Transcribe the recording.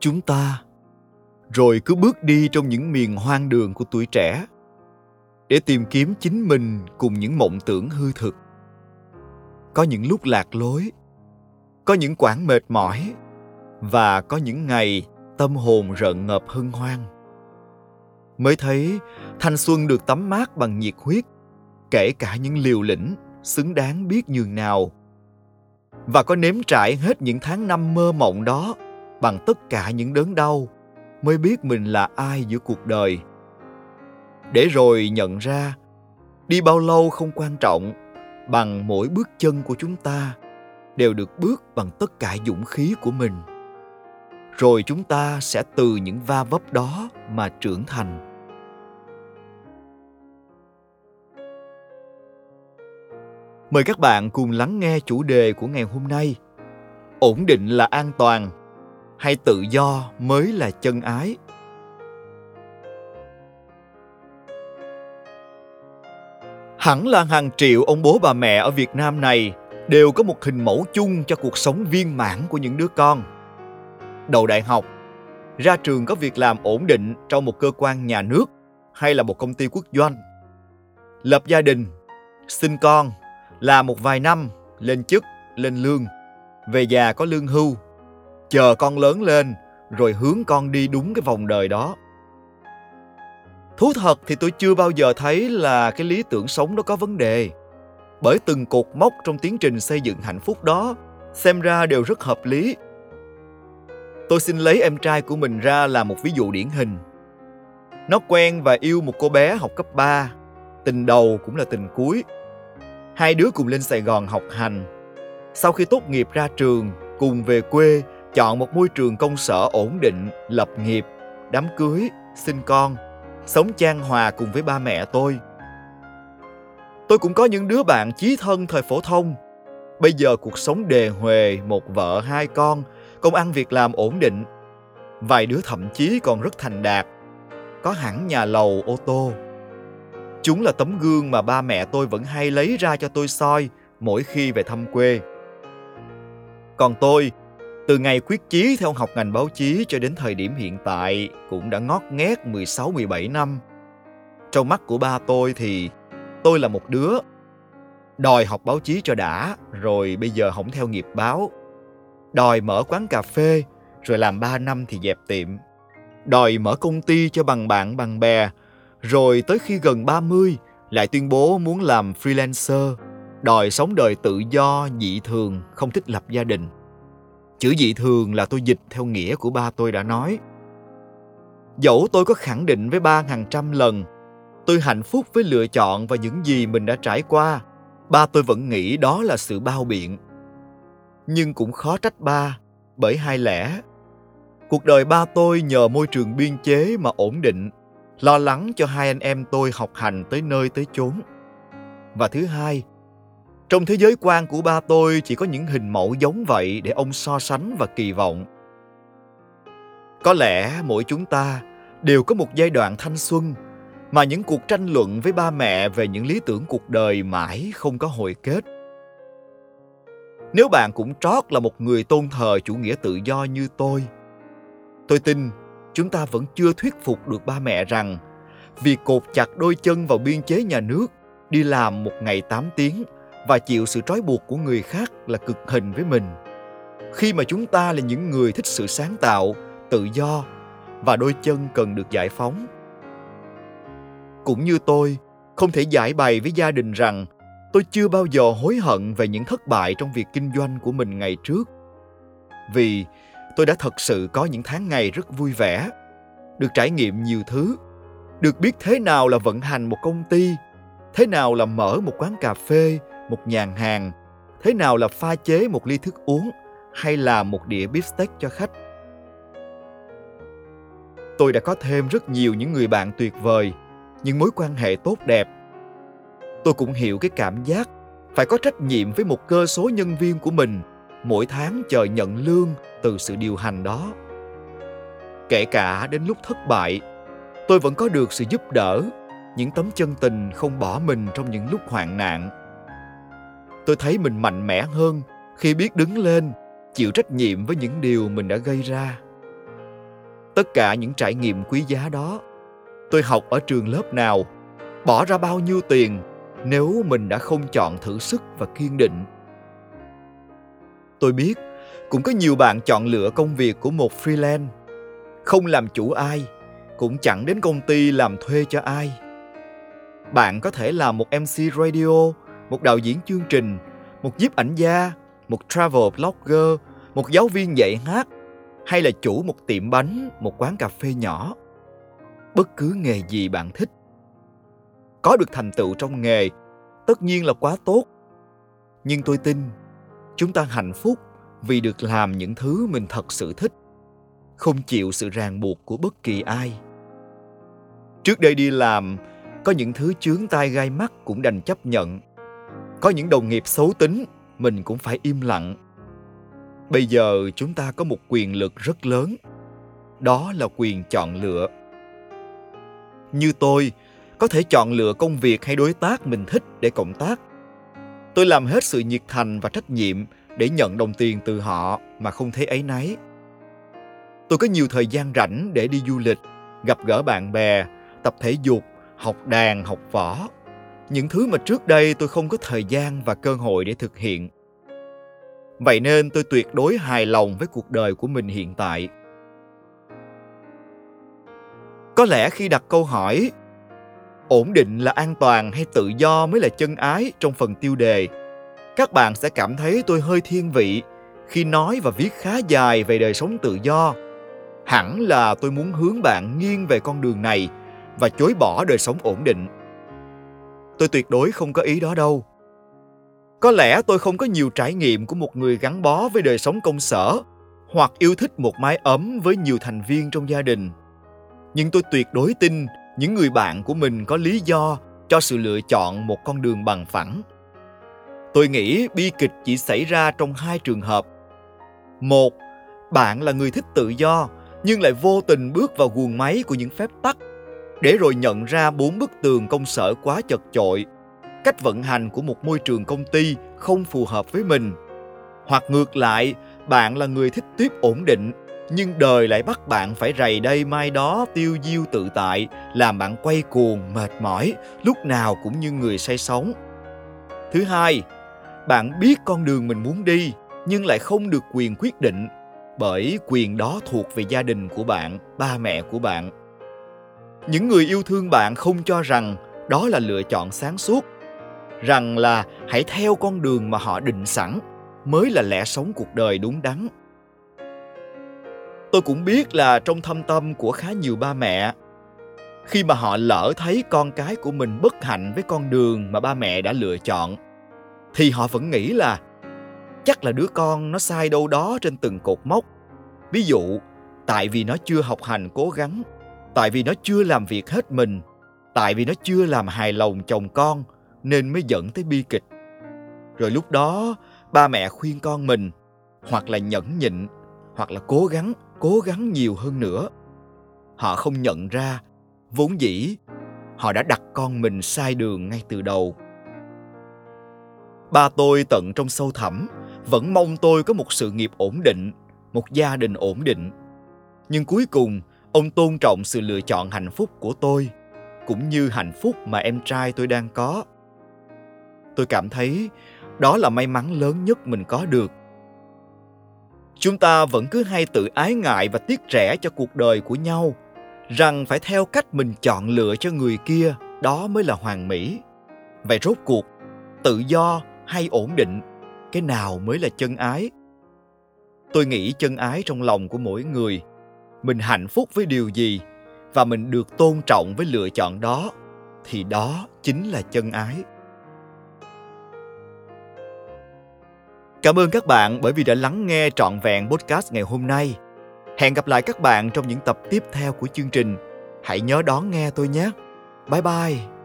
chúng ta. Rồi cứ bước đi trong những miền hoang đường của tuổi trẻ, để tìm kiếm chính mình cùng những mộng tưởng hư thực. Có những lúc lạc lối, có những quãng mệt mỏi, và có những ngày tâm hồn rợn ngập hân hoan. Mới thấy thanh xuân được tắm mát bằng nhiệt huyết, kể cả những liều lĩnh, xứng đáng biết nhường nào. Và có nếm trải hết những tháng năm mơ mộng đó bằng tất cả những đớn đau mới biết mình là ai giữa cuộc đời. Để rồi nhận ra, đi bao lâu không quan trọng, bằng mỗi bước chân của chúng ta đều được bước bằng tất cả dũng khí của mình. Rồi chúng ta sẽ từ những va vấp đó mà trưởng thành. Mời các bạn cùng lắng nghe chủ đề của ngày hôm nay. Ổn định là an toàn hay tự do mới là chân ái? Hẳn là hàng triệu ông bố bà mẹ ở việt nam này đều có một hình mẫu chung cho cuộc sống viên mãn của những đứa con. Đầu đại học, ra trường có việc làm ổn định trong một cơ quan nhà nước hay là một công ty quốc doanh. Lập gia đình, sinh con làm một vài năm, lên chức, lên lương. Về già có lương hưu chờ con lớn lên, rồi hướng con đi đúng cái vòng đời đó. Thú thật thì tôi chưa bao giờ thấy là cái lý tưởng sống đó có vấn đề. Bởi từng cột mốc trong tiến trình xây dựng hạnh phúc đó, xem ra đều rất hợp lý. Tôi xin lấy em trai của mình ra là một ví dụ điển hình. Nó quen và yêu một cô bé học cấp 3 tình đầu cũng là tình cuối. Hai đứa cùng lên sài gòn học hành. Sau khi tốt nghiệp ra trường, cùng về quê chọn một môi trường công sở ổn định, lập nghiệp, đám cưới, sinh con, sống chan hòa cùng với ba mẹ tôi. Tôi cũng có những đứa bạn chí thân thời phổ thông. Bây giờ cuộc sống đề huề một vợ hai con, công ăn việc làm ổn định. Vài đứa thậm chí còn rất thành đạt, có hẳn nhà lầu, ô tô. Chúng là tấm gương mà ba mẹ tôi vẫn hay lấy ra cho tôi soi mỗi khi về thăm quê. Còn tôi từ ngày quyết chí theo học ngành báo chí cho đến thời điểm hiện tại cũng đã ngót nghét 16-17 năm. Trong mắt của ba tôi thì tôi là một đứa đòi học báo chí cho đã, rồi bây giờ không theo nghiệp báo. Đòi mở quán cà phê, rồi làm 3 năm thì dẹp tiệm. Đòi mở công ty cho bằng bạn bằng bè, rồi tới khi gần 30 lại tuyên bố muốn làm freelancer, đòi sống đời tự do, dị thường, không thích lập gia đình Chữ dị thường là tôi dịch theo nghĩa của ba tôi đã nói. Dẫu tôi có khẳng định với ba hàng trăm lần, tôi hạnh phúc với lựa chọn và những gì mình đã trải qua, ba tôi vẫn nghĩ đó là sự bao biện. Nhưng cũng khó trách ba, bởi hai lẽ. Cuộc đời ba tôi nhờ môi trường biên chế mà ổn định, lo lắng cho hai anh em tôi học hành tới nơi tới chốn. Và thứ hai, trong thế giới quan của ba tôi chỉ có những hình mẫu giống vậy để ông so sánh và kỳ vọng. Có lẽ mỗi chúng ta đều có một giai đoạn thanh xuân mà những cuộc tranh luận với ba mẹ về những lý tưởng cuộc đời mãi không có hồi kết. Nếu bạn cũng trót là một người tôn thờ chủ nghĩa tự do như tôi, tôi tin chúng ta vẫn chưa thuyết phục được ba mẹ rằng việc cột chặt đôi chân vào biên chế nhà nước, đi làm một ngày 8 tiếng và chịu sự trói buộc của người khác là cực hình với mình. Khi mà chúng ta là những người thích sự sáng tạo, tự do và đôi chân cần được giải phóng. Cũng như tôi, không thể giải bày với gia đình rằng tôi chưa bao giờ hối hận về những thất bại trong việc kinh doanh của mình ngày trước. Vì tôi đã thật sự có những tháng ngày rất vui vẻ, được trải nghiệm nhiều thứ, được biết thế nào là vận hành một công ty, thế nào là mở một quán cà phê một nhàn hàng, thế nào là pha chế một ly thức uống hay là một đĩa beefsteak cho khách. Tôi đã có thêm rất nhiều những người bạn tuyệt vời, những mối quan hệ tốt đẹp. Tôi cũng hiểu cái cảm giác phải có trách nhiệm với một cơ số nhân viên của mình mỗi tháng chờ nhận lương từ sự điều hành đó. Kể cả đến lúc thất bại, tôi vẫn có được sự giúp đỡ, những tấm chân tình không bỏ mình trong những lúc hoạn nạn tôi thấy mình mạnh mẽ hơn. Khi biết đứng lên, chịu trách nhiệm với những điều mình đã gây ra. Tất cả những trải nghiệm quý giá đó, tôi học ở trường lớp nào, bỏ ra bao nhiêu tiền nếu mình đã không chọn thử sức và kiên định. Tôi biết, cũng có nhiều bạn chọn lựa công việc của một freelance. Không làm chủ ai, cũng chẳng đến công ty làm thuê cho ai. Bạn có thể là một mc radio một đạo diễn chương trình, một nhiếp ảnh gia, một travel blogger, một giáo viên dạy hát, hay là chủ một tiệm bánh, một quán cà phê nhỏ. Bất cứ nghề gì bạn thích, có được thành tựu trong nghề, tất nhiên là quá tốt. Nhưng tôi tin, chúng ta hạnh phúc vì được làm những thứ mình thật sự thích, không chịu sự ràng buộc của bất kỳ ai. Trước đây đi làm, có những thứ chướng tai gai mắt cũng đành chấp nhận có những đồng nghiệp xấu tính, mình cũng phải im lặng. Bây giờ chúng ta có một quyền lực rất lớn. Đó là quyền chọn lựa. Như tôi, có thể chọn lựa công việc hay đối tác mình thích để cộng tác. Tôi làm hết sự nhiệt thành và trách nhiệm để nhận đồng tiền từ họ mà không thấy ấy nấy tôi có nhiều thời gian rảnh để đi du lịch, gặp gỡ bạn bè, tập thể dục, học đàn, học võ những thứ mà trước đây tôi không có thời gian và cơ hội để thực hiện. Vậy nên tôi tuyệt đối hài lòng với cuộc đời của mình hiện tại. Có lẽ khi đặt câu hỏi, ổn định là an toàn hay tự do mới là chân ái trong phần tiêu đề, các bạn sẽ cảm thấy tôi hơi thiên vị khi nói và viết khá dài về đời sống tự do. Hẳn là tôi muốn hướng bạn nghiêng về con đường này và chối bỏ đời sống ổn định tôi tuyệt đối không có ý đó đâu. Có lẽ tôi không có nhiều trải nghiệm của một người gắn bó với đời sống công sở, hoặc yêu thích một mái ấm với nhiều thành viên trong gia đình. Nhưng tôi tuyệt đối tin những người bạn của mình có lý do cho sự lựa chọn một con đường bằng phẳng. Tôi nghĩ bi kịch chỉ xảy ra trong hai trường hợp. Một, bạn là người thích tự do, nhưng lại vô tình bước vào guồng máy của những phép tắc để rồi nhận ra bốn bức tường công sở quá chật chội, cách vận hành của một môi trường công ty không phù hợp với mình. Hoặc ngược lại, bạn là người thích tiếp ổn định, nhưng đời lại bắt bạn phải rầy đây mai đó tiêu diêu tự tại, làm bạn quay cuồng, mệt mỏi, lúc nào cũng như người say sóng. Thứ hai, bạn biết con đường mình muốn đi, nhưng lại không được quyền quyết định, bởi quyền đó thuộc về gia đình của bạn, ba mẹ của bạn những người yêu thương bạn không cho rằng đó là lựa chọn sáng suốt, rằng là hãy theo con đường mà họ định sẵn mới là lẽ sống cuộc đời đúng đắn. Tôi cũng biết là trong thâm tâm của khá nhiều ba mẹ, khi mà họ lỡ thấy con cái của mình bất hạnh với con đường mà ba mẹ đã lựa chọn, thì họ vẫn nghĩ là chắc là đứa con nó sai đâu đó trên từng cột mốc. Ví dụ, tại vì nó chưa học hành cố gắng tại vì nó chưa làm việc hết mình, tại vì nó chưa làm hài lòng chồng con, nên mới dẫn tới bi kịch. Rồi lúc đó, ba mẹ khuyên con mình, hoặc là nhẫn nhịn, hoặc là cố gắng cố gắng nhiều hơn nữa. Họ không nhận ra, vốn dĩ, họ đã đặt con mình sai đường ngay từ đầu. Ba tôi tận trong sâu thẳm, vẫn mong tôi có một sự nghiệp ổn định, một gia đình ổn định. Nhưng cuối cùng ông tôn trọng sự lựa chọn hạnh phúc của tôi, cũng như hạnh phúc mà em trai tôi đang có. Tôi cảm thấy đó là may mắn lớn nhất mình có được. Chúng ta vẫn cứ hay tự ái ngại và tiếc rẻ cho cuộc đời của nhau, rằng phải theo cách mình chọn lựa cho người kia, đó mới là hoàn mỹ. Vậy rốt cuộc, tự do hay ổn định, cái nào mới là chân ái? Tôi nghĩ chân ái trong lòng của mỗi người mình hạnh phúc với điều gì và mình được tôn trọng với lựa chọn đó, thì đó chính là chân ái. Cảm ơn các bạn bởi vì đã lắng nghe trọn vẹn podcast ngày hôm nay. Hẹn gặp lại các bạn trong những tập tiếp theo của chương trình. Hãy nhớ đón nghe tôi nhé. Bye bye.